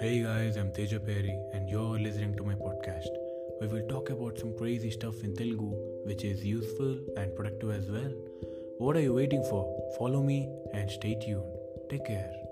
Hey guys, I'm Teja Perry, and you're listening to my podcast. We will talk about some crazy stuff in Telugu, which is useful and productive as well. What are you waiting for? Follow me and stay tuned. Take care.